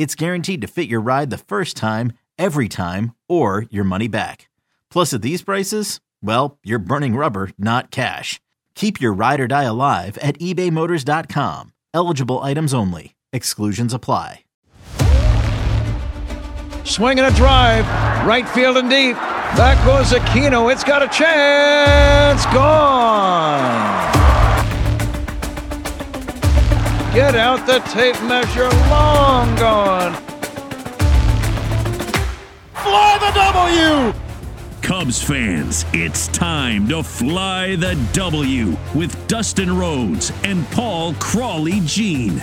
it's guaranteed to fit your ride the first time, every time, or your money back. Plus, at these prices, well, you're burning rubber, not cash. Keep your ride or die alive at ebaymotors.com. Eligible items only. Exclusions apply. Swinging a drive, right field and deep. Back goes Aquino. It's got a chance. Gone. Get out the tape measure. Long gone. Fly the W! Cubs fans, it's time to fly the W with Dustin Rhodes and Paul Crawley Jean.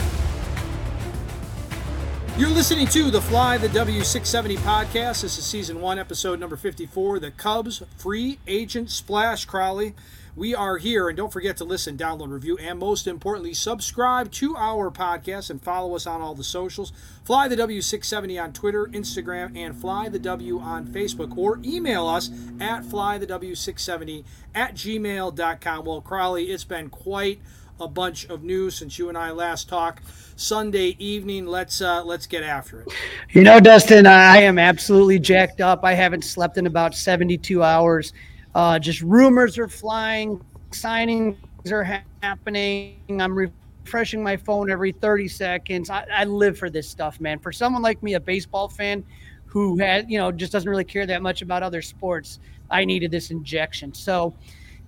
You're listening to the Fly the W670 podcast. This is season one, episode number 54. The Cubs free agent splash, Crawley. We are here, and don't forget to listen, download, review, and most importantly, subscribe to our podcast and follow us on all the socials. Fly the W670 on Twitter, Instagram, and Fly the W on Facebook, or email us at flythew670 at gmail.com. Well, Crawley, it's been quite a bunch of news since you and I last talked Sunday evening. Let's uh, let's get after it. You know, Dustin, I am absolutely jacked up. I haven't slept in about 72 hours. Uh, just rumors are flying, signings are ha- happening. I'm refreshing my phone every 30 seconds. I, I live for this stuff, man. For someone like me, a baseball fan who has, you know, just doesn't really care that much about other sports, I needed this injection. So,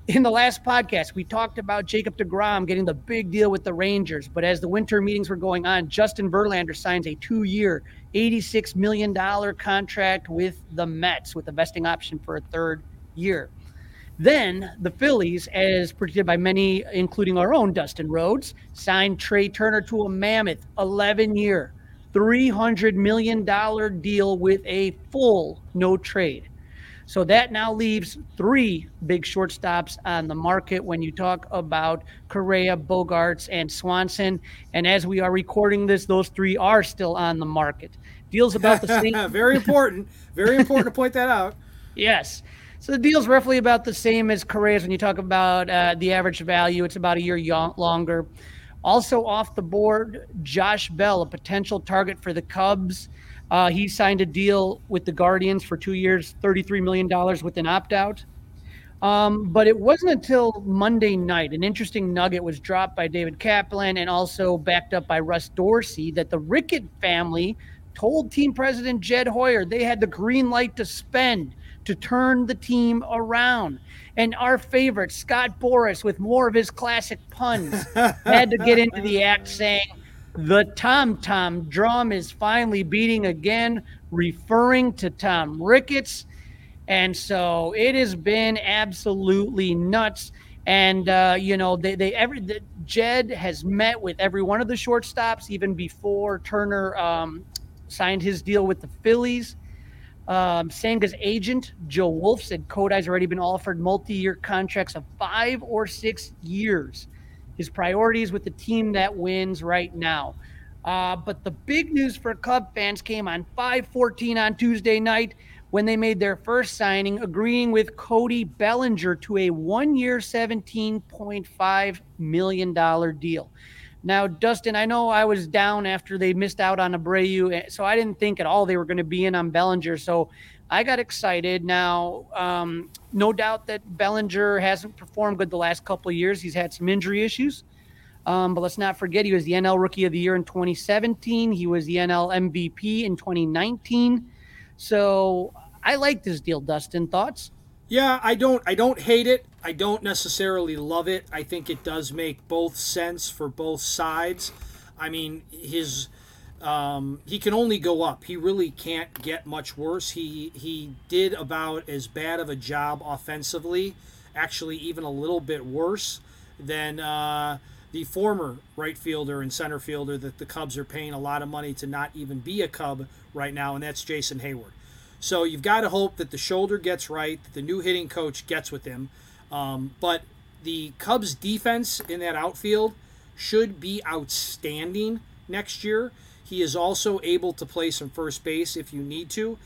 in the last podcast, we talked about Jacob DeGrom getting the big deal with the Rangers. But as the winter meetings were going on, Justin Verlander signs a two year, $86 million contract with the Mets with a vesting option for a third year. Then the Phillies, as predicted by many, including our own Dustin Rhodes, signed Trea Turner to a mammoth 11 year, $300 million deal with a full no trade. So that now leaves three big shortstops on the market when you talk about Correa, Bogaerts, and Swanson. And as we are recording this, those three are still on the market. Deals about the same. Very important. Very important to point that out. Yes. So the deal's roughly about the same as Correa's when you talk about uh, the average value. It's about a year longer. Also off the board, Josh Bell, a potential target for the Cubs. Uh, he signed a deal with the Guardians for two years, $33 million with an opt out. Um, but it wasn't until Monday night, an interesting nugget was dropped by David Kaplan and also backed up by Russ Dorsey that the Rickett family told team president Jed Hoyer they had the green light to spend to turn the team around. And our favorite, Scott Boras, with more of his classic puns, had to get into the act saying, the Tom Tom drum is finally beating again, referring to Tom Ricketts. And so it has been absolutely nuts. And, uh, you know, they, they every, the, Jed has met with every one of the shortstops even before Turner um, signed his deal with the Phillies. Um, Senga's agent, Joel Wolfe, said Kodai's already been offered multi year contracts of five or six years. His priorities with the team that wins right now. Uh, but the big news for Cub fans came on 514 on Tuesday night when they made their first signing, agreeing with Cody Bellinger to a one year, $17.5 million deal. Now, Dustin, I know I was down after they missed out on Abreu, eh, so I didn't think at all they were going to be in on Bellinger. So I got excited. Now, um, no doubt that Bellinger hasn't performed good the last couple of years. He's had some injury issues. Um, but let's not forget he was the NL Rookie of the Year in 2017. He was the NL MVP in 2019. So I like this deal. Dustin, thoughts? Yeah, I don't I don't hate it. I don't necessarily love it. I think it does make both sense for both sides. I mean, his um, he can only go up. He really can't get much worse. He he did about as bad of a job offensively, actually even a little bit worse than uh, the former right fielder and center fielder that the Cubs are paying a lot of money to not even be a Cub right now, and that's Jason Heyward. So you've got to hope that the shoulder gets right, that the new hitting coach gets with him. Um, but the Cubs' defense in that outfield should be outstanding next year. He is also able to play some first base if you need to.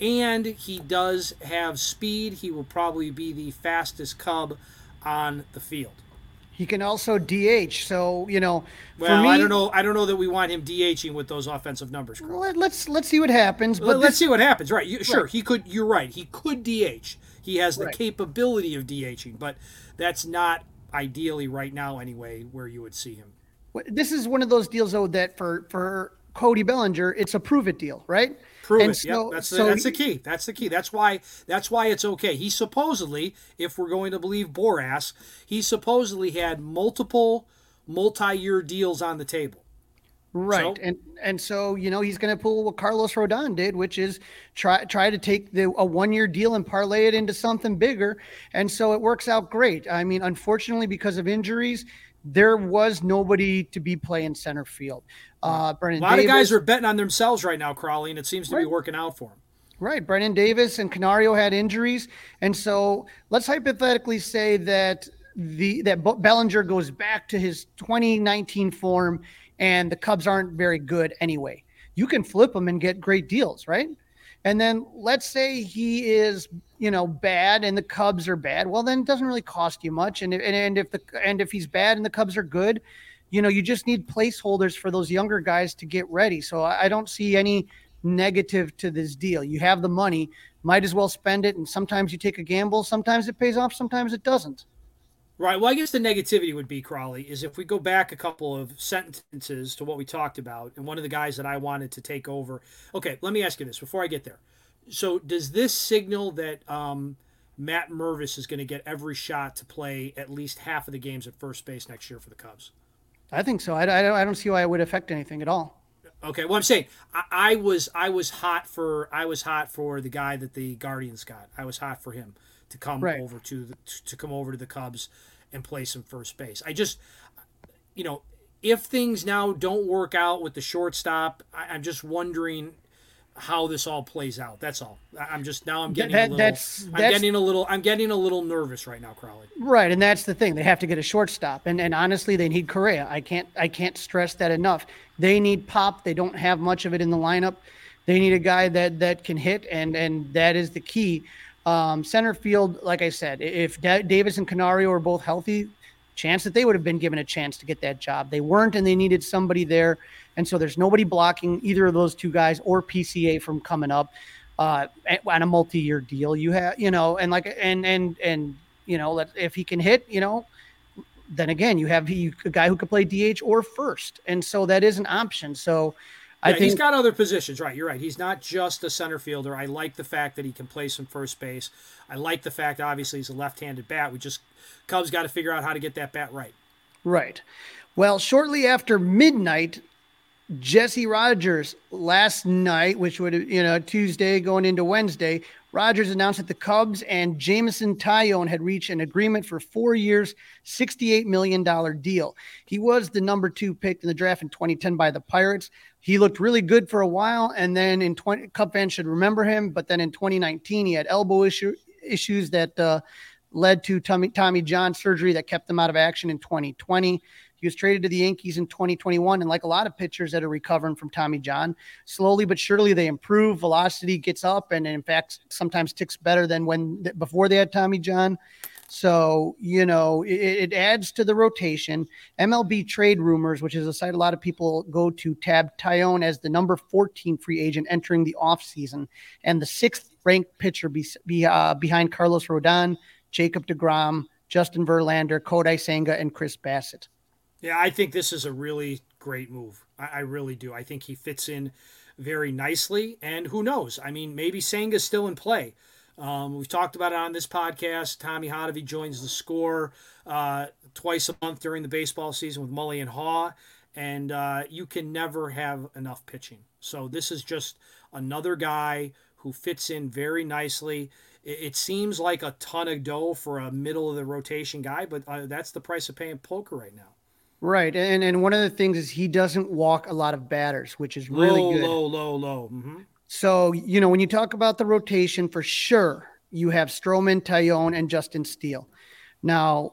And he does have speed. He will probably be the fastest Cub on the field. He can also DH. So you know, well, me, I don't know. I don't know that we want him DHing with those offensive numbers. Let, us let's, let's see what happens. But let's see what happens. Right? You, sure, right. he could. You're right. He could DH. He has the right. capability of DHing, but that's not ideally right now anyway where you would see him. This is one of those deals though that for for Cody Bellinger, it's a prove it deal, right? Prove and it. So, yep. That's the, so that's the key. That's the key. That's why that's why it's okay. He supposedly, if we're going to believe Boras, he supposedly had multiple multi-year deals on the table. Right. So, and and so, you know, he's going to pull what Carlos Rodon did, which is try try to take the a one-year deal and parlay it into something bigger. And so it works out great. I mean, unfortunately because of injuries, there was nobody to be playing center field. Uh, Brennen a lot Davis, of guys are betting on themselves right now, Crawley, and it seems to right. be working out for them. Right. Brennen Davis and Canario had injuries. And so let's hypothetically say that the that Bellinger goes back to his 2019 form and the Cubs aren't very good anyway. You can flip them and get great deals, right? And then let's say he is, you know, bad and the Cubs are bad. Well, then it doesn't really cost you much. And, and, and if the and if he's bad and the Cubs are good, you know, you just need placeholders for those younger guys to get ready. So I, I don't see any negative to this deal. You have the money, might as well spend it. And sometimes you take a gamble. Sometimes it pays off. Sometimes it doesn't. Right. Well, I guess the negativity would be Crawley is if we go back a couple of sentences to what we talked about, and one of the guys that I wanted to take over. Okay, let me ask you this before I get there. So, does this signal that um, Matt Mervis is going to get every shot to play at least half of the games at first base next year for the Cubs? I think so. I, I, don't, I don't see why it would affect anything at all. Okay, well, I'm saying I, I, was I was hot for I was hot for the guy that the Guardians got. I was hot for him to come right. over to the, to come over to the Cubs and play some first base. I just, you know, if things now don't work out with the shortstop, I, I'm just wondering how this all plays out. That's all. I'm just now I'm getting that, a little that's, I'm that's, getting a little I'm getting a little nervous right now, Crawley. Right, and that's the thing. They have to get a shortstop. And and honestly, they need Correa. I can't I can't stress that enough. They need pop. They don't have much of it in the lineup. They need a guy that that can hit and and that is the key. Um, center field, like I said, if da- Davis and Canario were both healthy, chance that they would have been given a chance to get that job. They weren't, and they needed somebody there. And so there's nobody blocking either of those two guys or PCA from coming up uh, on a multi-year deal. You have, you know, and like, and and and you know, if he can hit, you know, then again, you have a guy who could play DH or first, and so that is an option. So. I think he's got other positions, right? You're right. He's not just a center fielder. I like the fact that he can play some first base. I like the fact, obviously, he's a left-handed bat. We just Cubs got to figure out how to get that bat right. Right. Well, shortly after midnight, Jesse Rogers last night, which would you know Tuesday going into Wednesday, Rogers announced that the Cubs and Jameson Taillon had reached an agreement for four years, $68 million deal. He was the number two pick in the draft in 2010 by the Pirates. He looked really good for a while, and then in 20 Cub fans should remember him. But then in 2019, he had elbow issue, issues that uh, led to Tommy, Tommy John surgery that kept him out of action in 2020. He was traded to the Yankees in 2021. And like a lot of pitchers that are recovering from Tommy John, slowly but surely they improve. Velocity gets up and, in fact, sometimes ticks better than when before they had Tommy John. So, you know, it, it, adds to the rotation. MLB trade rumors, which is a site a lot of people go to, tab Taillon as the number 14 free agent entering the offseason and the sixth ranked pitcher be, be, uh, behind Carlos Rodon, Jacob DeGrom, Justin Verlander, Kodai Senga, and Chris Bassitt. Yeah, I think this is a really great move. I, I really do. I think he fits in very nicely. And who knows? I mean, maybe Senga's still in play. Um, we've talked about it on this podcast. Tommy Hottovy joins the score uh, twice a month during the baseball season with Mully and Haugh, and uh, you can never have enough pitching. So this is just another guy who fits in very nicely. It, it seems like a ton of dough for a middle of the rotation guy, but uh, that's the price of paying poker right now. Right, and and one of the things is he doesn't walk a lot of batters, which is really low, good. low, low, low. Mm-hmm. So you know when you talk about the rotation, for sure you have Stroman, Taillon, and Justin Steele. Now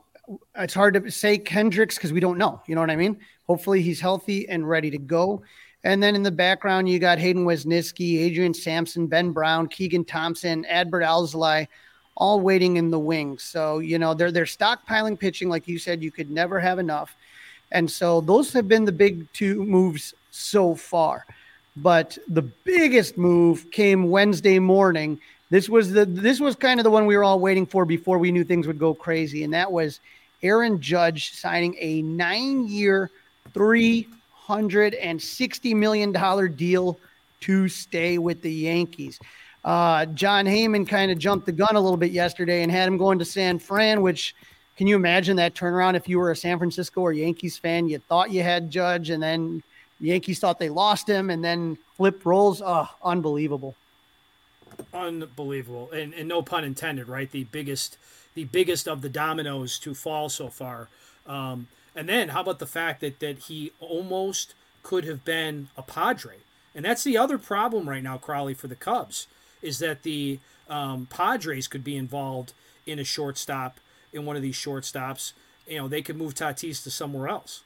it's hard to say Hendricks because we don't know. You know what I mean? Hopefully he's healthy and ready to go. And then in the background, you got Hayden Wesneski, Adrian Sampson, Ben Brown, Keegan Thompson, Adbert Alzolay, all waiting in the wings. So, you know, they're they're stockpiling pitching, like you said, you could never have enough. And so those have been the big two moves so far. But the biggest move came Wednesday morning. This was the this was kind of the one we were all waiting for before we knew things would go crazy, and that was Aaron Judge signing a nine-year, three hundred and sixty million dollar deal to stay with the Yankees. Uh, Jon Heyman kind of jumped the gun a little bit yesterday and had him going to San Fran, which can you imagine that turnaround if you were a San Francisco or Yankees fan? You thought you had Judge, and then Yankees thought they lost him, and then flip roles. Oh, unbelievable! Unbelievable, and and no pun intended, right? The biggest, the biggest of the dominoes to fall so far. Um, and then how about the fact that that he almost could have been a Padre, and that's the other problem right now, Crawly, for the Cubs, is that the um, Padres could be involved in a shortstop in one of these shortstops, you know, they could move Tatis to somewhere else.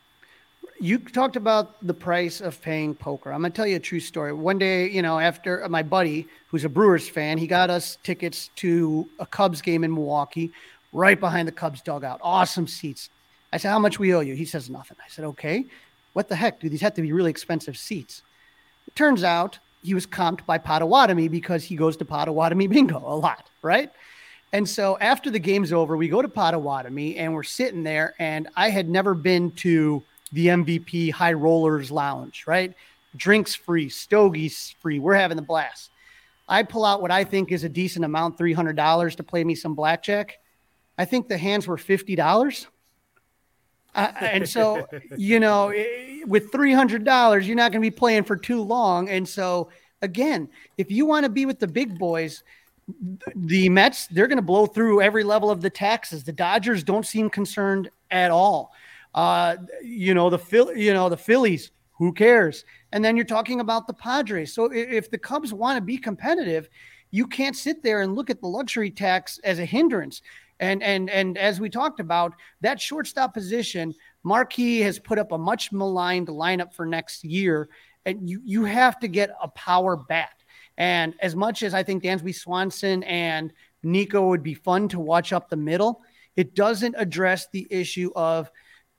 You talked about the price of paying poker. I'm going to tell you a true story. One day, you know, after my buddy, who's a Brewers fan, he got us tickets to a Cubs game in Milwaukee, right behind the Cubs dugout. Awesome seats. I said, How much we owe you? He says, Nothing. I said, Okay. What the heck? Do these have to be really expensive seats? It turns out he was comped by Potawatomi because he goes to Potawatomi bingo a lot, right? And so after the game's over, we go to Potawatomi and we're sitting there. And I had never been to the MVP High Rollers Lounge, right? Drinks free, stogies free. We're having the blast. I pull out what I think is a decent amount, $300 to play me some blackjack. I think the hands were $50. Uh, and so, you know, eh, with $300, you're not going to be playing for too long. And so, again, if you want to be with the big boys, the Mets, they're going to blow through every level of the taxes. The Dodgers don't seem concerned at all. Uh, you know, the Phil, you know, the Phillies, who cares? And then you're talking about the Padres. So if the Cubs want to be competitive, you can't sit there and look at the luxury tax as a hindrance. And and and as we talked about, that shortstop position, Marquis has put up a much maligned lineup for next year. And you you have to get a power bat. And as much as I think Dansby Swanson and Nico would be fun to watch up the middle, it doesn't address the issue of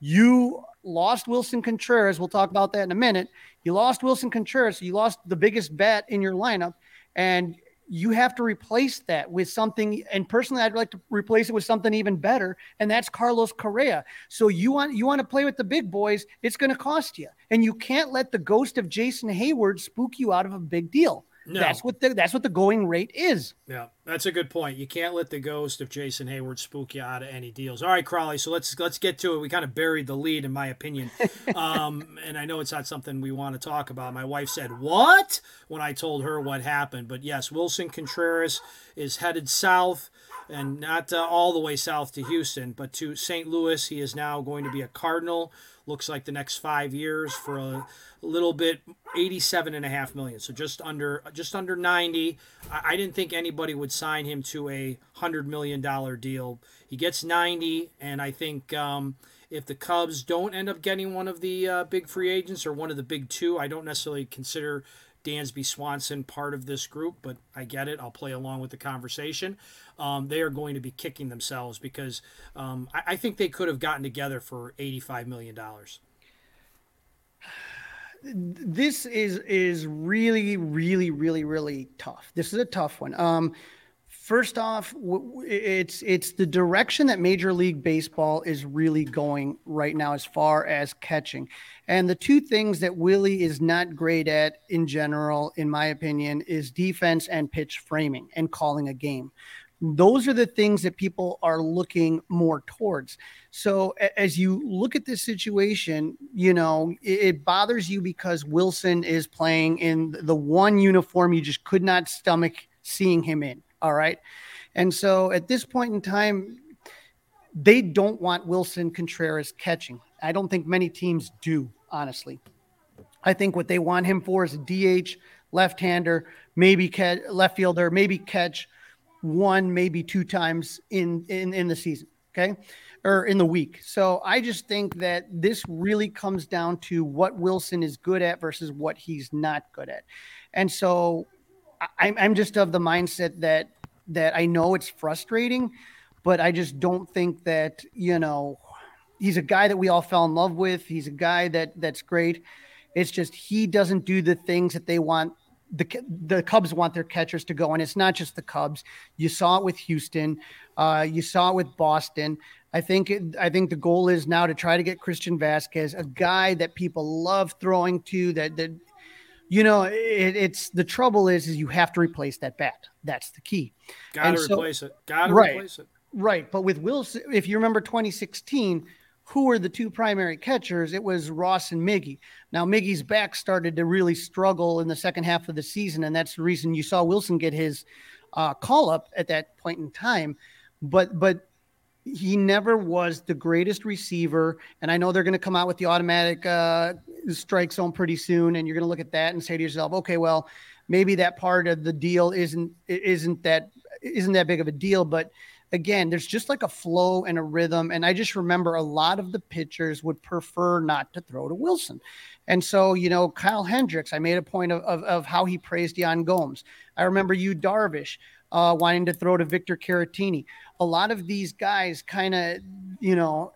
you lost Willson Contreras. We'll talk about that in a minute. You lost Willson Contreras. You lost the biggest bat in your lineup. And you have to replace that with something. And personally, I'd like to replace it with something even better, and that's Carlos Correa. So you want you want to play with the big boys, it's going to cost you, and you can't let the ghost of Jason Heyward spook you out of a big deal. No. That's what the that's what the going rate is. Yeah, that's a good point. You can't let the ghost of Jason Heyward spook you out of any deals. All right, Crawley. So let's let's get to it. We kind of buried the lead, in my opinion, um, and I know it's not something we want to talk about. My wife said what when I told her what happened, but yes, Willson Contreras is headed south and not uh, all the way south to Houston, but to St. Louis. He is now going to be a Cardinal. Looks like the next five years for a little bit, eighty-seven and a half million. So just under, just under ninety. I, I didn't think anybody would sign him to a hundred million dollar deal. He gets ninety, and I think. Um, if the Cubs don't end up getting one of the uh, big free agents or one of the big two, I don't necessarily consider Dansby Swanson part of this group, but I get it. I'll play along with the conversation. Um, they are going to be kicking themselves because um, I, I, think they could have gotten together for $85 million. This is is really, really, really, really tough. This is a tough one. Um, First off, it's it's the direction that Major League Baseball is really going right now as far as catching. And the two things that Willie is not great at in general, in my opinion, is defense and pitch framing and calling a game. Those are the things that people are looking more towards. So as you look at this situation, you know, it, bothers you because Wilson is playing in the one uniform you just could not stomach seeing him in all right. And so at this point in time, they don't want Willson Contreras catching. I don't think many teams do, honestly. I think what they want him for is a DH, left hander, maybe catch, left fielder, maybe catch one, maybe two times in, in, in the season. Okay. Or in the week. So I just think that this really comes down to what Wilson is good at versus what he's not good at. And so I'm, I'm just of the mindset that that I know it's frustrating, but I just don't think that you know he's a guy that we all fell in love with. He's a guy that that's great. It's just he doesn't do the things that they want the the Cubs want their catchers to go, and it's not just the Cubs. You saw it with Houston, uh, you saw it with Boston. I think it, I think the goal is now to try to get Christian Vazquez, a guy that people love throwing to, that that you know, it, it's the trouble is, is you have to replace that bat. That's the key. Got to so, replace it. Got to right, replace it. Right. But with Wilson, if you remember 2016, who were the two primary catchers? It was Ross and Miggy. Now, Miggy's back started to really struggle in the second half of the season, and that's the reason you saw Wilson get his uh, call up at that point in time. But but he never was the greatest receiver. And I know they're going to come out with the automatic uh, strike zone pretty soon, and you're going to look at that and say to yourself, okay, well, maybe that part of the deal isn't isn't that isn't that big of a deal, but again, there's just like a flow and a rhythm. And I just remember a lot of the pitchers would prefer not to throw to Wilson. And so, you know, Kyle Hendricks, I made a point of, of, of how he praised Yan Gomes. I remember you, Darvish uh, wanting to throw to Victor Caratini. A lot of these guys kind of, you know,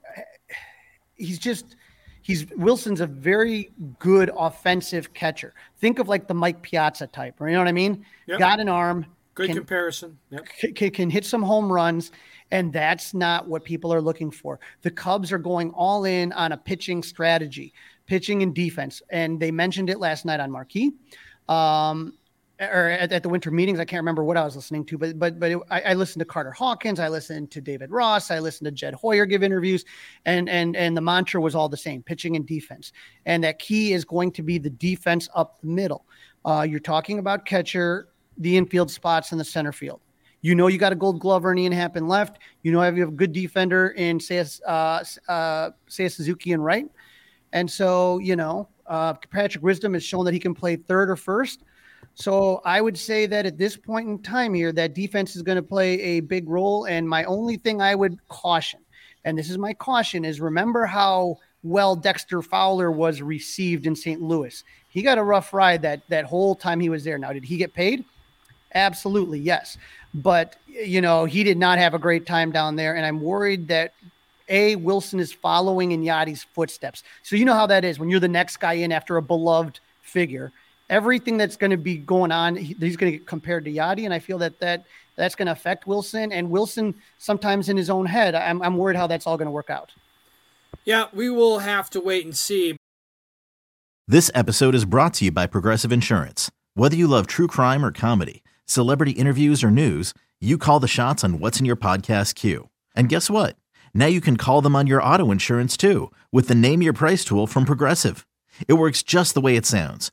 he's just he's Wilson's a very good offensive catcher. Think of like the Mike Piazza type, you know what I mean? Yep. Got an arm. Good can, comparison. Yep. Can, can hit some home runs, and that's not what people are looking for. The Cubs are going all in on a pitching strategy, pitching and defense, and they mentioned it last night on Marquee. Um, or at, at, the winter meetings. I can't remember what I was listening to, but but but it, I, I, listened to Carter Hawkins. I listened to David Ross. I listened to Jed Hoyer give interviews, and and and the mantra was all the same: pitching and defense. And that key is going to be the defense up the middle. Uh, you're talking about catcher, the infield spots, in the center field. You know you got a Gold Glover and Ian Happ in left. You know you have a good defender in say uh, uh, Seiya Suzuki in right. And so you know uh, Patrick Wisdom has shown that he can play third or first. So I would say that at this point in time here, that defense is going to play a big role. And my only thing I would caution, and this is my caution, is remember how well Dexter Fowler was received in St. Louis. He got a rough ride that that whole time he was there. Now, did he get paid? Absolutely, yes. But you know, he did not have a great time down there, and I'm worried that a Wilson is following in Yadi's footsteps. So you know how that is when you're the next guy in after a beloved figure everything that's going to be going on, he's going to get compared to Yadi, and I feel that that that's going to affect Wilson. And Wilson, sometimes in his own head, I'm, I'm worried how that's all going to work out. Yeah, we will have to wait and see. This episode is brought to you by Progressive Insurance. Whether you love true crime or comedy, celebrity interviews or news, you call the shots on what's in your podcast queue. And guess what? Now you can call them on your auto insurance too with the Name Your Price tool from Progressive. It works just the way it sounds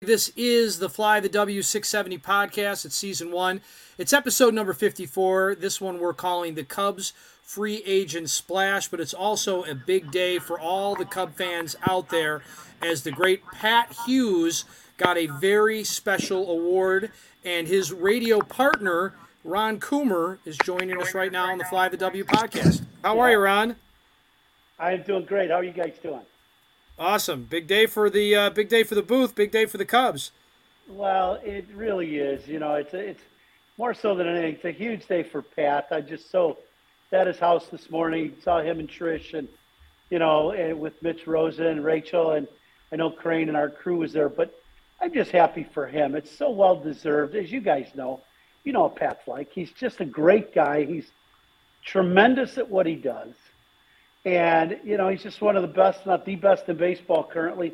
This is the Fly the W670 podcast. It's season one. It's episode number 54. This one we're calling the Cubs free agent splash, but it's also a big day for all the Cub fans out there as the great Pat Hughes got a very special award, and his radio partner, Ron Coomer, is joining us right now on the Fly the W podcast. How are you, Ron? I'm doing great. How are you guys doing? Awesome. Big day for the uh, big day for the booth. Big day for the Cubs. Well, it really is. You know, it's it's more so than anything. It's a huge day for Pat. I just so at his house this morning. Saw him and Trish, and you know, and with Mitch Rosen and Rachel, and I know Crane and our crew was there. But I'm just happy for him. It's so well deserved, as you guys know. You know what Pat's like. He's just a great guy. He's tremendous at what he does. And, you know, he's just one of the best, not the best in baseball currently.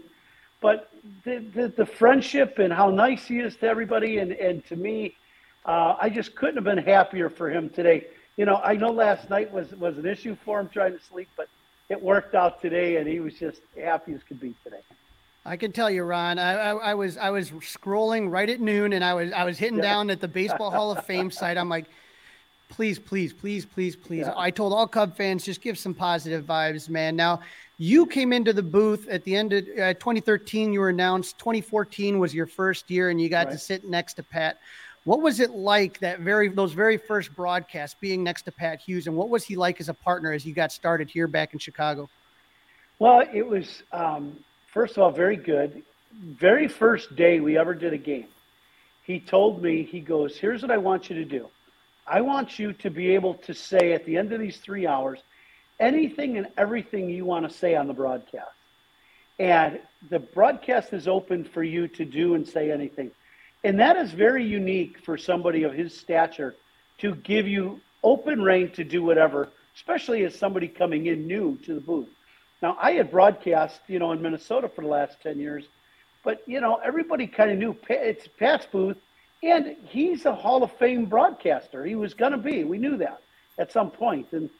But the, the, the friendship and how nice he is to everybody and, and to me, uh, I just couldn't have been happier for him today. You know, I know last night was, was an issue for him trying to sleep, but it worked out today, and he was just happy as could be today. I can tell you, Ron. I, I, I, was I was scrolling right at noon, and I was I was hitting down at the Baseball Hall of Fame site. I'm like, please, please, please, please, please. Yeah. I told all Cub fans just give some positive vibes, man. Now, you came into the booth at the end of uh, 2013. You were announced. 2014 was your first year, and you got right. to sit next to Pat. What was it like that very those very first broadcasts being next to Pat Hughes, and what was he like as a partner as you got started here back in Chicago? Well, it was um, first of all very good. Very first day we ever did a game, he told me he goes, "Here's what I want you to do." I want you to be able to say at the end of these three hours anything and everything you want to say on the broadcast. And the broadcast is open for you to do and say anything. And that is very unique for somebody of his stature to give you open reign to do whatever, especially as somebody coming in new to the booth. Now, I had broadcast, you know, in Minnesota for the last 10 years, but, you know, everybody kind of knew it's Pat's booth and he's a Hall of Fame broadcaster. He was going to be. We knew that at some point. And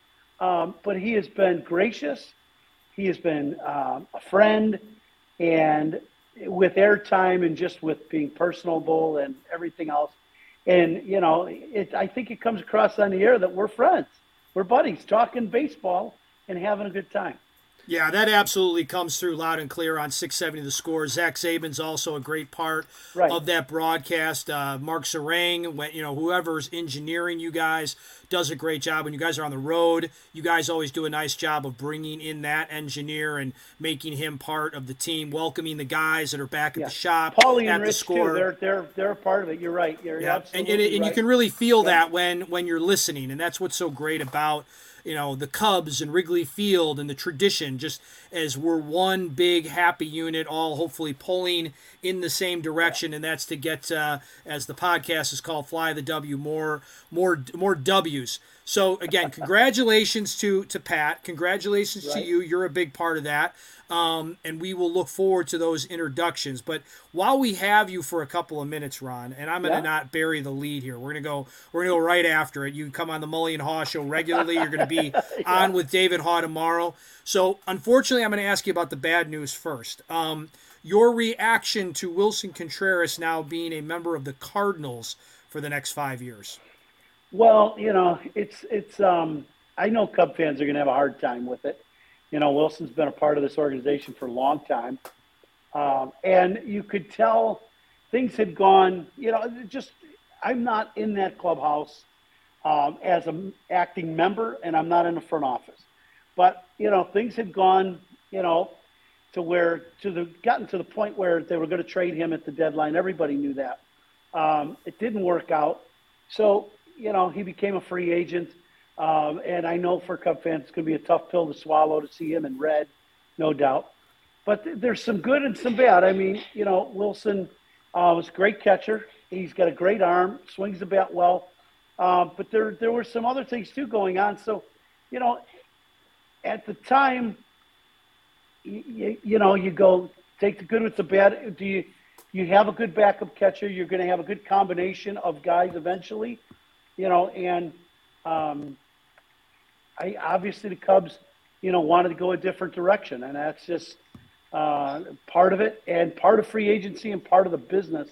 um, but he has been gracious. He has been um, a friend, and with airtime and just with being personable and everything else. And you know, it, I think it comes across on the air that we're friends. We're buddies, talking baseball and having a good time. Yeah, that absolutely comes through loud and clear on 670 The Score. Zach Zaidman's also a great part right. of that broadcast. Uh, Mark Sarang, you know, whoever's engineering you guys does a great job. When you guys are on the road, you guys always do a nice job of bringing in that engineer and making him part of the team, welcoming the guys that are back at the shop. Paulie at and the Rich score. Too. They're they're they're a part of it. You're right. You're yeah. absolutely and, and, and right. you can really feel yeah. that when when you're listening, and that's what's so great about you know the Cubs and Wrigley Field and the tradition, just as we're one big happy unit, all hopefully pulling in the same direction, and that's to get, uh, as the podcast is called, "Fly the W," more more more W's. So again, congratulations to to Pat. Congratulations right. to you. You're a big part of that. Um, and we will look forward to those introductions. But while we have you for a couple of minutes, Ron, and I'm going to yeah. not bury the lead here. We're going to go. We're going to go right after it. You come on the Mully and Haugh show regularly. You're going to be yeah. on with David Haugh tomorrow. So unfortunately, I'm going to ask you about the bad news first. Um, your reaction to Willson Contreras now being a member of the Cardinals for the next five years. Well, you know, it's it's. Um, I know Cub fans are going to have a hard time with it. You know, Wilson's been a part of this organization for a long time, um, and you could tell things had gone. You know, just I'm not in that clubhouse um, as an acting member, and I'm not in the front office. But you know, things had gone. You know, to where to the gotten to the point where they were going to trade him at the deadline. Everybody knew that. Um, it didn't work out. So you know, he became a free agent. Um, and I know for Cub fans, it's going to be a tough pill to swallow to see him in red, no doubt. But th- there's some good and some bad. I mean, you know, Wilson uh, was a great catcher. He's got a great arm, swings the bat well. Uh, but there, there were some other things too going on. So, you know, at the time, you, you know, you go take the good with the bad. Do you, you have a good backup catcher? You're going to have a good combination of guys eventually you know, and um, I obviously the Cubs, you know, wanted to go a different direction, and that's just uh, part of it and part of free agency and part of the business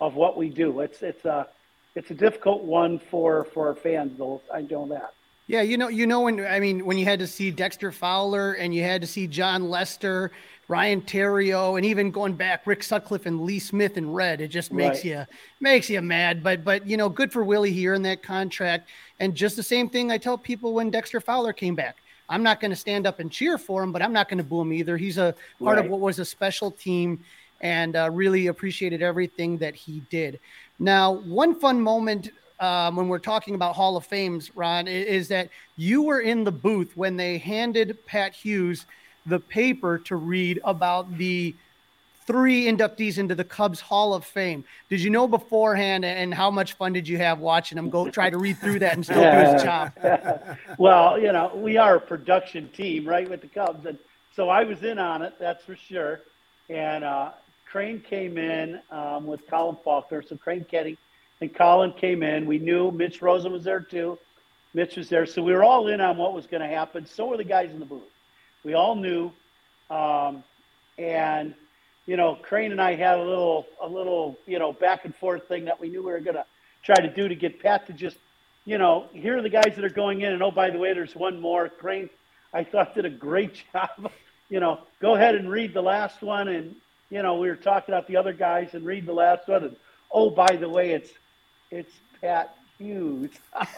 of what we do. It's it's a it's a difficult one for for fans, though. I know that. Yeah, you know, you know when I mean when you had to see Dexter Fowler and you had to see Jon Lester, Ryan Theriot, and even going back Rick Sutcliffe and Lee Smith in red, it just makes Right. you makes you mad. But but you know, good for Willie here in that contract. And just the same thing I tell people when Dexter Fowler came back. I'm not going to stand up and cheer for him, but I'm not going to boo him either. He's a part of what was a special team, and uh, really appreciated everything that he did. Now, one fun moment um, when we're talking about Hall of Fames, Ron, is that you were in the booth when they handed Pat Hughes the paper to read about the three inductees into the Cubs Hall of Fame. Did you know beforehand, and how much fun did you have watching him go try to read through that and still do his job? well, you know, we are a production team, right, with the Cubs, and so I was in on it. That's for sure. And uh, Crane came in um, with Colin Faulkner, so Crane Kenny and Colin came in. We knew Mitch Rosen was there too. Mitch was there, so we were all in on what was going to happen. So were the guys in the booth. We all knew, um, and you know, Crane and I had a little, a little, you know, back and forth thing that we knew we were going to try to do to get Pat to just you know, here are the guys that are going in, and oh, by the way, there's one more. Crane, I thought did a great job. you know, go ahead and read the last one, and you know, we were talking about the other guys and read the last one, and oh, by the way, it's it's Pat Hughes.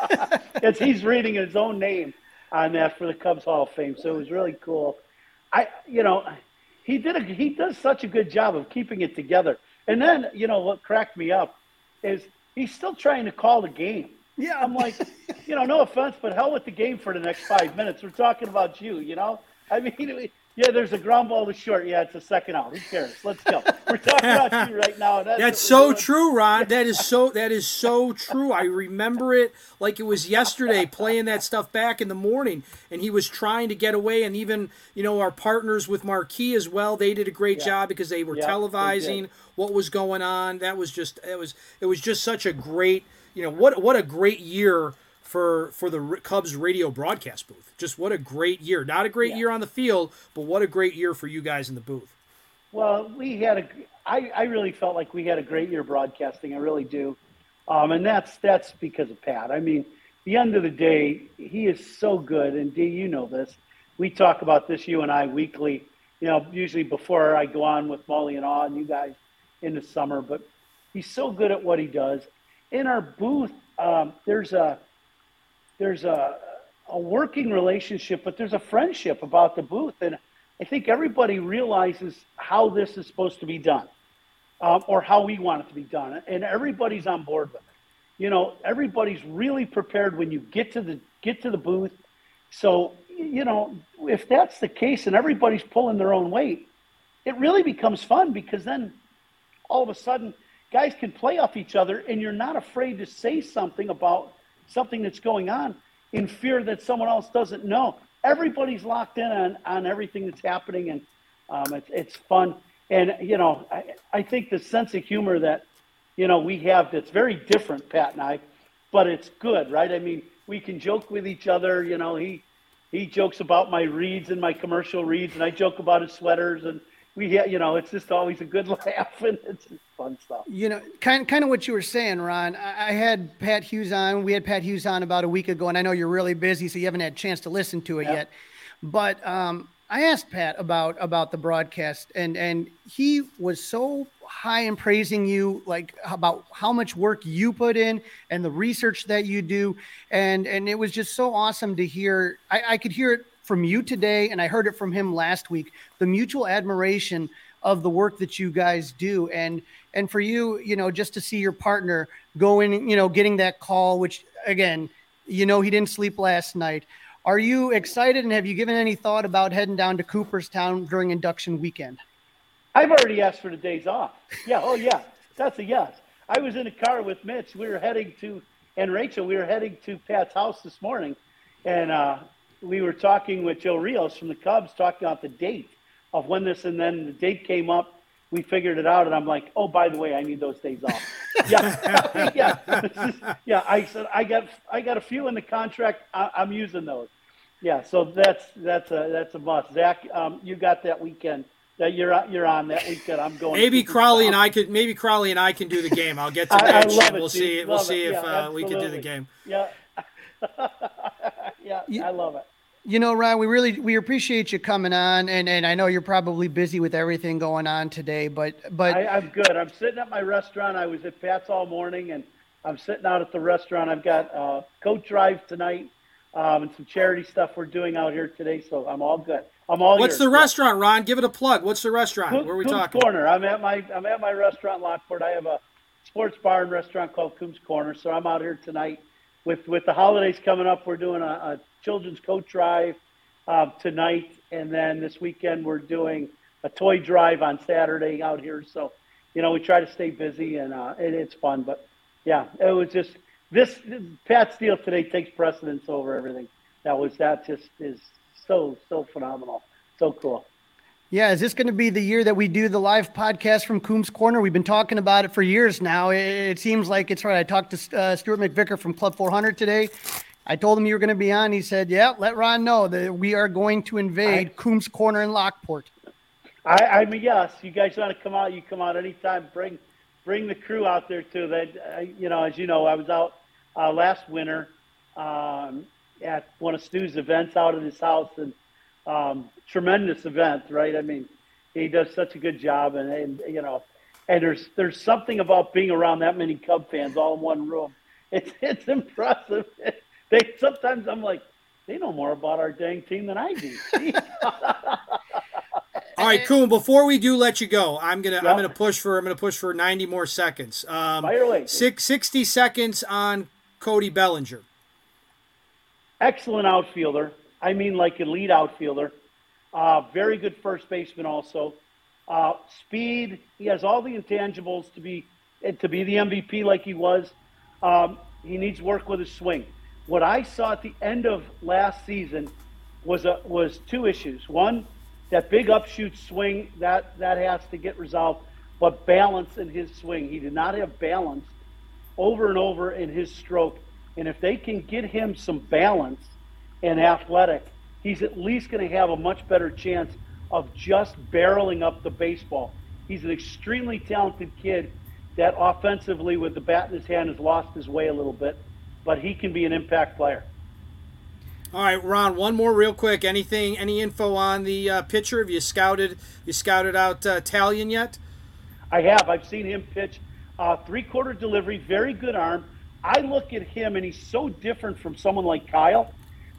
it's he's reading his own name on that for the Cubs Hall of Fame, so it was really cool. I, you know, he did a he does such a good job of keeping it together. And then, you know, what cracked me up is he's still trying to call the game. Yeah. I'm like, you know, no offense, but hell with the game for the next five minutes. We're talking about you, you know? I mean, yeah, there's a ground ball to short. Yeah, it's a second out. Who cares? Let's go. We're talking about you right now. That's, That's so true, Ron. That is so that is so true. I remember it like it was yesterday playing that stuff back in the morning and he was trying to get away and even, you know, our partners with Marquee as well, they did a great job because they were Yeah, televising did. what was going on. That was just it was it was just such a great, you know, what what a great year for for the R- Cubs radio broadcast booth. Just what a great year. Not a great year on the field, but what a great year for you guys in the booth. Well, we had a. I, I really felt like we had a great year broadcasting. I really do, um, and that's that's because of Pat. I mean, the end of the day, he is so good, and D, you know this. We talk about this, you and I, weekly. You know, usually before I go on with Mully and Haugh and you guys in the summer, but he's so good at what he does. In our booth, um, there's a there's a a working relationship, but there's a friendship about the booth, and I think everybody realizes how this is supposed to be done, um, or how we want it to be done, and everybody's on board with it. You know, everybody's really prepared when you get to the get to the booth. So, you know, if that's the case, and everybody's pulling their own weight, it really becomes fun because then all of a sudden guys can play off each other and you're not afraid to say something about something that's going on in fear that someone else doesn't know. Everybody's locked in on, on everything that's happening and um, it's, it's fun. And you know I, I think the sense of humor that you know we have that's very different pat and i but it's good right? I mean we can joke with each other you know he he jokes about my reads and my commercial reads and i joke about his sweaters and we you know it's just always a good laugh and it's just fun stuff You know, kind kind of what you were saying, Ron. I, I had Pat Hughes on. We had Pat Hughes on about a week ago, and I know you're really busy, so you haven't had a chance to listen to it Yeah. yet. But um, I asked Pat about about the broadcast, and and he was so high in praising you, like about how much work you put in and the research that you do, and and it was just so awesome to hear. I, I could hear it from you today, and I heard it from him last week. The mutual admiration of the work that you guys do, and and for you, you know, just to see your partner going, you know, getting that call, which again, you know, he didn't sleep last night. Are you excited and have you given any thought about heading down to Cooperstown during induction weekend? I've already asked for the days off. Yeah, oh yeah, that's a yes. I was in a car with Mitch. We were heading to, and Rachel, we were heading to Pat's house this morning, and uh, we were talking with Joe Rios from the Cubs, talking about the date of when this, and then the date came up. We figured it out, and I'm like, oh, by the way, I need those days off. yeah, yeah, is- yeah. I said I got I got a few in the contract. I, I'm using those. Yeah, so that's that's a that's a must. Zach, um, you got that weekend that you're you're on that weekend. I'm going. Maybe Crawley and I could. Maybe Crawley and I can do the game. I'll get to I, Mitch. I and we'll it, see. Love We'll see if yeah, uh, we can do the game. Yeah. yeah, You- I love it. You know, Ron, we really we appreciate you coming on, and and I know you're probably busy with everything going on today, but but I, I'm good. I'm sitting at my restaurant. I was at Pat's all morning, and I'm sitting out at the restaurant. I've got uh, coat drive tonight um, and some charity stuff we're doing out here today, so I'm all good. I'm all. What's yours. the restaurant, Ron? Give it a plug. What's the restaurant? Coombs- Where are we Coombs talking? Corner. I'm at my I'm at my restaurant Lockport. I have a sports bar and restaurant called Coombs Corner, so I'm out here tonight. With with the holidays coming up, we're doing a, a children's coat drive um, tonight, and then this weekend we're doing a toy drive on Saturday out here. So, you know, we try to stay busy, and uh, it, it's fun. But yeah, it was just this Pat Steele today takes precedence over everything. That was that just is so so phenomenal, so cool. yeah, is this going to be the year that we do the live podcast from Coombs Corner? We've been talking about it for years now. It, it seems like it's right. I talked to uh, Stuart McVicker from Club 400 today. I told him you were going to be on. He said, "Yeah, let Ron know that we are going to invade Coombs Corner in Lockport." I, I mean, yes, you guys want to come out, you come out anytime. Bring, bring the crew out there too. That uh, you know, as you know, I was out uh, last winter um, at one of Stu's events out at his house, and um, tremendous event, right? I mean, he does such a good job, and, and you know, and there's there's something about being around that many Cub fans all in one room. It's it's impressive. They sometimes I'm like, they know more about our dang team than I do. All right, Coon. Before we do let you go, I'm gonna I'm gonna push for I'm gonna push for 90 more seconds. Um, Fire away. six, 60 seconds on Cody Bellinger. excellent outfielder. I mean, like elite outfielder. Uh, very good first baseman, also. Uh, speed. He has all the intangibles to be to be the MVP like he was. Um, he needs work with his swing. What I saw at the end of last season was a, was two issues. One, that big upshoot swing that that has to get resolved, but balance in his swing. He did not have balance over and over in his stroke. And if they can get him some balance and athletic, he's at least going to have a much better chance of just barreling up the baseball. He's an extremely talented kid that offensively, with the bat in his hand, has lost his way a little bit, but he can be an impact player. All right, Ron. One more, real quick. Anything? Any info on the uh, pitcher? Have you scouted? You scouted out uh, Taillon yet? I have. I've seen him pitch uh, three quarter delivery, very good arm. I look at him and he's so different from someone like Kyle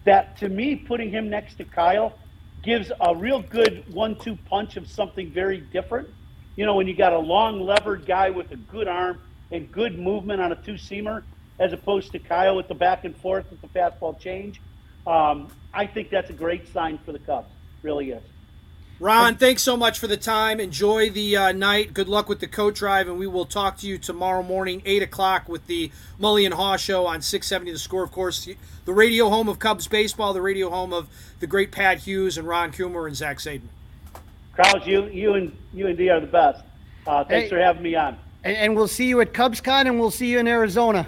that to me, putting him next to Kyle gives a real good one two punch of something very different. You know, when you got a long levered guy with a good arm and good movement on a two seamer, as opposed to Kyle with the back and forth with the fastball change. Um, I think that's a great sign for the Cubs. Really is. Ron, thanks so much for the time. Enjoy the uh, night. Good luck with the coat drive, and we will talk to you tomorrow morning, 8 o'clock, with the Mully and Haugh Show on 670 The Score. Of course, the radio home of Cubs baseball, the radio home of the great Pat Hughes and Ron Coomer and Zach Zaidman. Kraus, you, you and you and D are the best. Uh, thanks Hey. for having me on. And, and we'll see you at CubsCon, and we'll see you in Arizona.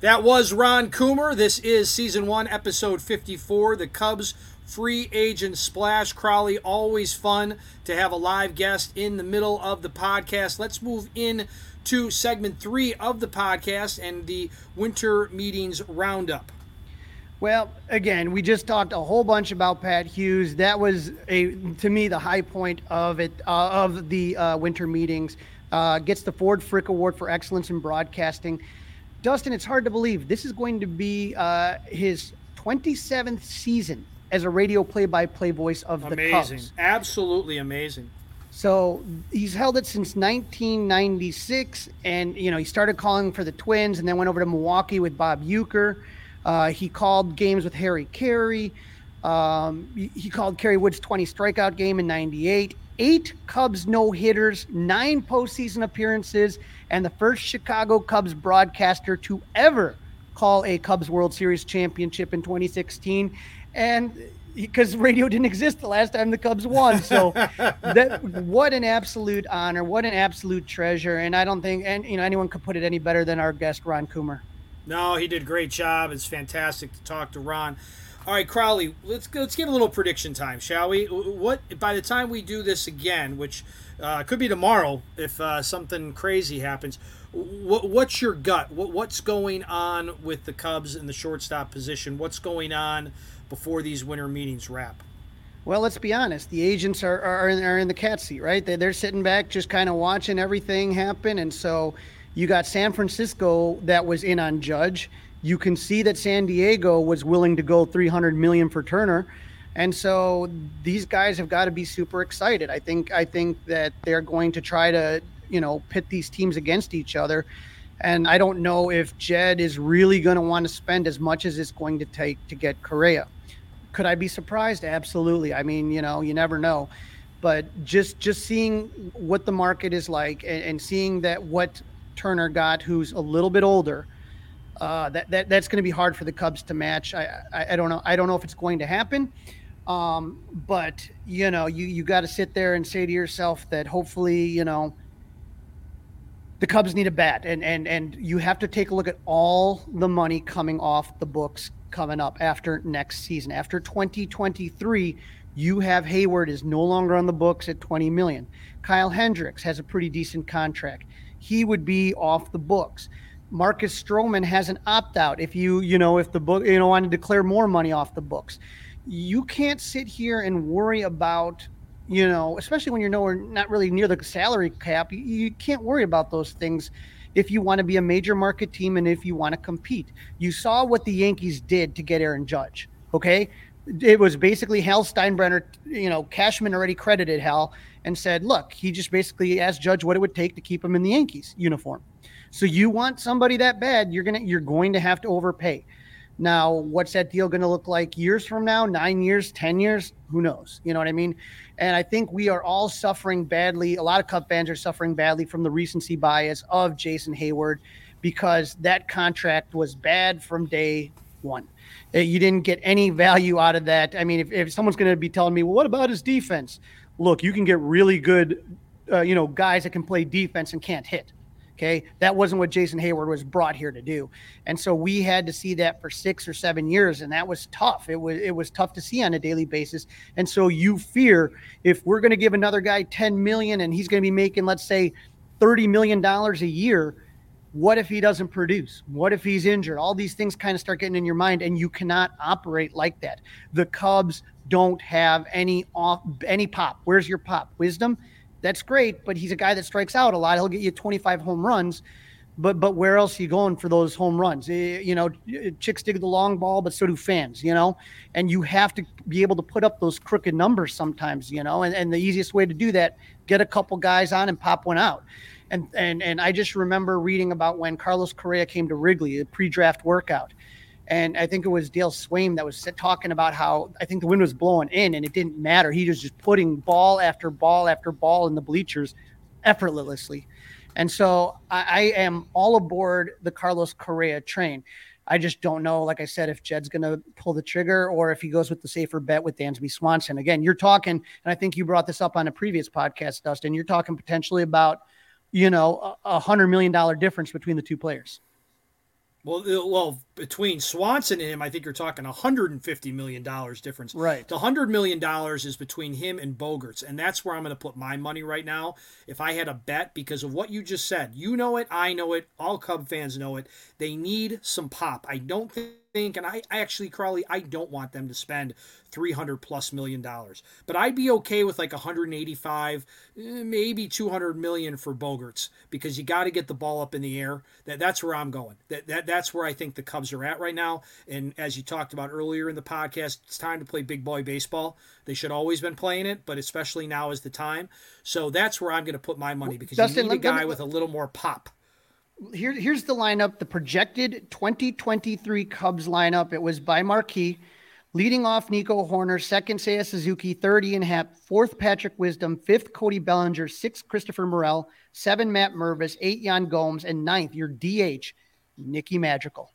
That was Ron Coomer. This is season one, episode 54. The Cubs free agent splash. Crawly, always fun to have a live guest in the middle of the podcast. Let's move in to segment three of the podcast and the winter meetings roundup. Well, again, we just talked a whole bunch about Pat Hughes. That was a to me the high point of it uh, of the uh, winter meetings. Uh, gets the Ford Frick Award for excellence in broadcasting. Dustin, it's hard to believe this is going to be uh, his 27th season as a radio play-by-play voice of amazing. the Cubs. Absolutely amazing. So he's held it since 1996, and you know he started calling for the Twins, and then went over to Milwaukee with Bob Uecker. Uh, he called games with Harry Caray. Um, he, he called Kerry Wood's 20 strikeout game in '98. Eight Cubs no hitters, nine postseason appearances, and the first Chicago Cubs broadcaster to ever call a Cubs World Series championship in 2016. And because radio didn't exist the last time the Cubs won. So that what an absolute honor, what an absolute treasure. And I don't think and you know anyone could put it any better than our guest Ron Coomer. No, he did a great job. It's fantastic to talk to Ron. All right, Crawly, let's let's get a little prediction time, shall we? What by the time we do this again, which uh, could be tomorrow if uh, something crazy happens, what, what's your gut? What, what's going on with the Cubs in the shortstop position? What's going on before these winter meetings wrap? Well, let's be honest. The agents are are, are in the cat seat, right? They, they're sitting back, just kind of watching everything happen, and so you got San Francisco that was in on Judge. You can see that San Diego was willing to go 300 million for Turner. And so these guys have got to be super excited. I think I think that they're going to try to, you know, pit these teams against each other. And I don't know if Jed is really going to want to spend as much as it's going to take to get Correa. Could I be surprised? Absolutely. I mean, you know, you never know. But just just seeing what the market is like and, and seeing that what Turner got, who's a little bit older, uh, that, that that's going to be hard for the Cubs to match. I, I, I don't know. I don't know if it's going to happen. Um, but you know, you you got to sit there and say to yourself that hopefully, you know, the Cubs need a bat, and and and you have to take a look at all the money coming off the books coming up after next season. After 2023, you have Heyward is no longer on the books at 20 million. Kyle Hendricks has a pretty decent contract he would be off the books. Marcus Stroman has an opt out if you, you know, if the book, you know, want to declare more money off the books. You can't sit here and worry about, you know, especially when you're nowhere, not really near the salary cap. You, you can't worry about those things if you want to be a major market team and if you want to compete. You saw what the Yankees did to get Aaron Judge. Okay. It was basically Hal Steinbrenner, you know, Cashman already credited Hal and said, look, he just basically asked Judge what it would take to keep him in the Yankees uniform. So you want somebody that bad, you're gonna you're going to have to overpay. Now, what's that deal going to look like years from now? Nine years, 10 years? Who knows? You know what I mean? And I think we are all suffering badly. A lot of Cub fans are suffering badly from the recency bias of Jason Heyward because that contract was bad from day one. Uh, you didn't get any value out of that. I mean, if, if someone's going to be telling me, well, what about his defense? look, you can get really good, uh, you know, guys that can play defense and can't hit. Okay. That wasn't what Jason Heyward was brought here to do. And so we had to see that for six or seven years. And that was tough. It was, it was tough to see on a daily basis. And so you fear if we're going to give another guy 10 million and he's going to be making, let's say, $30 million a year, what if he doesn't produce? What if he's injured? All these things kind of start getting in your mind, and you cannot operate like that. The Cubs don't have any off any pop. Where's your pop? Wisdom, that's great, but he's a guy that strikes out a lot. He'll get you 25 home runs, but but where else are you going for those home runs? Eh, you know, chicks dig the long ball, but so do fans. You know, and you have to be able to put up those crooked numbers sometimes. You know, and and the easiest way to do that, get a couple guys on and pop one out. And and and I just remember reading about when Carlos Correa came to Wrigley, the pre-draft workout and I think it was Dale Sveum that was talking about how I think the wind was blowing in and it didn't matter. He was just putting ball after ball after ball in the bleachers effortlessly. And so I, I am all aboard the Carlos Correa train. I just don't know, like I said, if Jed's going to pull the trigger or if he goes with the safer bet with Dansby Swanson. Again, you're talking, and I think you brought this up on a previous podcast, Dustin. You're talking potentially about, you know, a hundred million dollar difference between the two players. Well, well, between Swanson and him, I think you're talking 150 million dollars difference. Right. The 100 million dollars is between him and Bogaerts, and that's where I'm going to put my money right now. If I had a bet, because of what you just said, you know it, I know it, all Cub fans know it. They need some pop. I don't think think, and I, I actually, Crawly, I don't want them to spend 300 plus million dollars, but I'd be okay with like 185, eh, maybe 200 million for Bogaerts because you got to get the ball up in the air. That that's where I'm going. That, that that's where I think the Cubs are at right now. And as you talked about earlier in the podcast, it's time to play big boy baseball. They should always been playing it, but especially now is the time. So that's where I'm going to put my money because Dustin, you need a guy me, with a little more pop here, here's the lineup, the projected 2023 Cubs lineup. It was by Marquee. Leading off Nico Hoerner, second Seiya Suzuki, third Ian Happ, fourth Patrick Wisdom, fifth Cody Bellinger, sixth Christopher Morel, seven Matt Mervis, eight Yan Gomes, and ninth your DH Nicky Madrigal.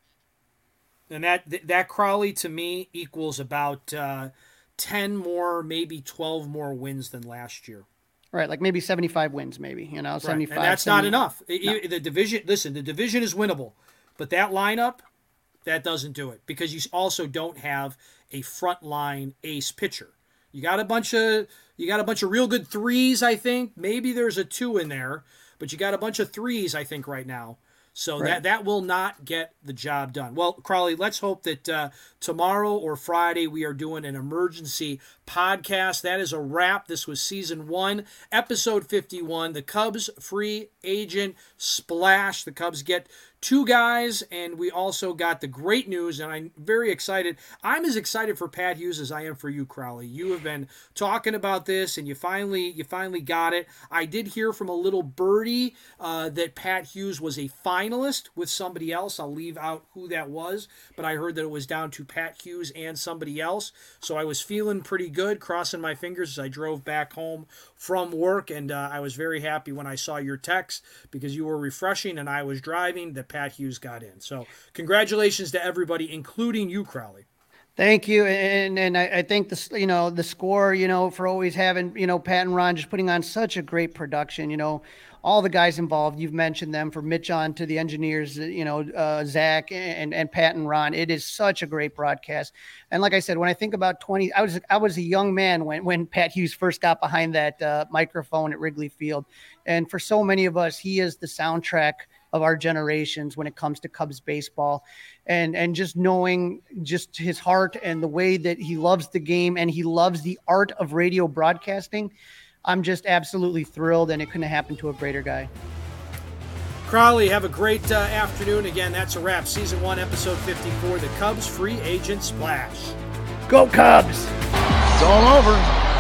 And that that Crawly to me equals about uh, ten more, maybe twelve more wins than last year. Right, like maybe 75 wins, maybe, you know, 75. Right. And that's 70. not enough. No. The division, listen, the division is winnable, but that lineup, that doesn't do it because you also don't have a frontline ace pitcher. You got a bunch of you got a bunch of real good threes, I think. Maybe there's a two in there, but you got a bunch of threes, I think, right now. So right. that that will not get the job done. Well, Crawly, let's hope that uh, tomorrow or Friday we are doing an emergency podcast. That is a wrap. This was season one, episode 51. The Cubs free agent splash. The Cubs get two guys, and we also got the great news, and I'm very excited. I'm as excited for Pat Hughes as I am for you, Crawly. You have been talking about this, and you finally you finally got it. I did hear from a little birdie uh, that Pat Hughes was a finalist with somebody else. I'll leave out who that was, but I heard that it was down to Pat Hughes and somebody else. So I was feeling pretty good, crossing my fingers as I drove back home from work, and uh, I was very happy when I saw your text because you were refreshing and I was driving. That Pat Hughes got in. So congratulations to everybody, including you, Crawly. Thank you, and and I, I think the you know the score you know for always having you know Pat and Ron just putting on such a great production. You know, all the guys involved. You've mentioned them from Mitch on to the engineers. You know, uh, Zach and and Pat and Ron. It is such a great broadcast. And like I said, when I think about twenty, I was I was a young man when when Pat Hughes first got behind that uh, microphone at Wrigley Field, and for so many of us, he is the soundtrack of our generations when it comes to Cubs baseball. And and just knowing just his heart and the way that he loves the game and he loves the art of radio broadcasting, I'm just absolutely thrilled and it couldn't happen to a greater guy. Crawly, have a great uh, afternoon. Again, that's a wrap. Season 1, Episode 54, The Cubs Free Agent Splash. Go Cubs! It's all over.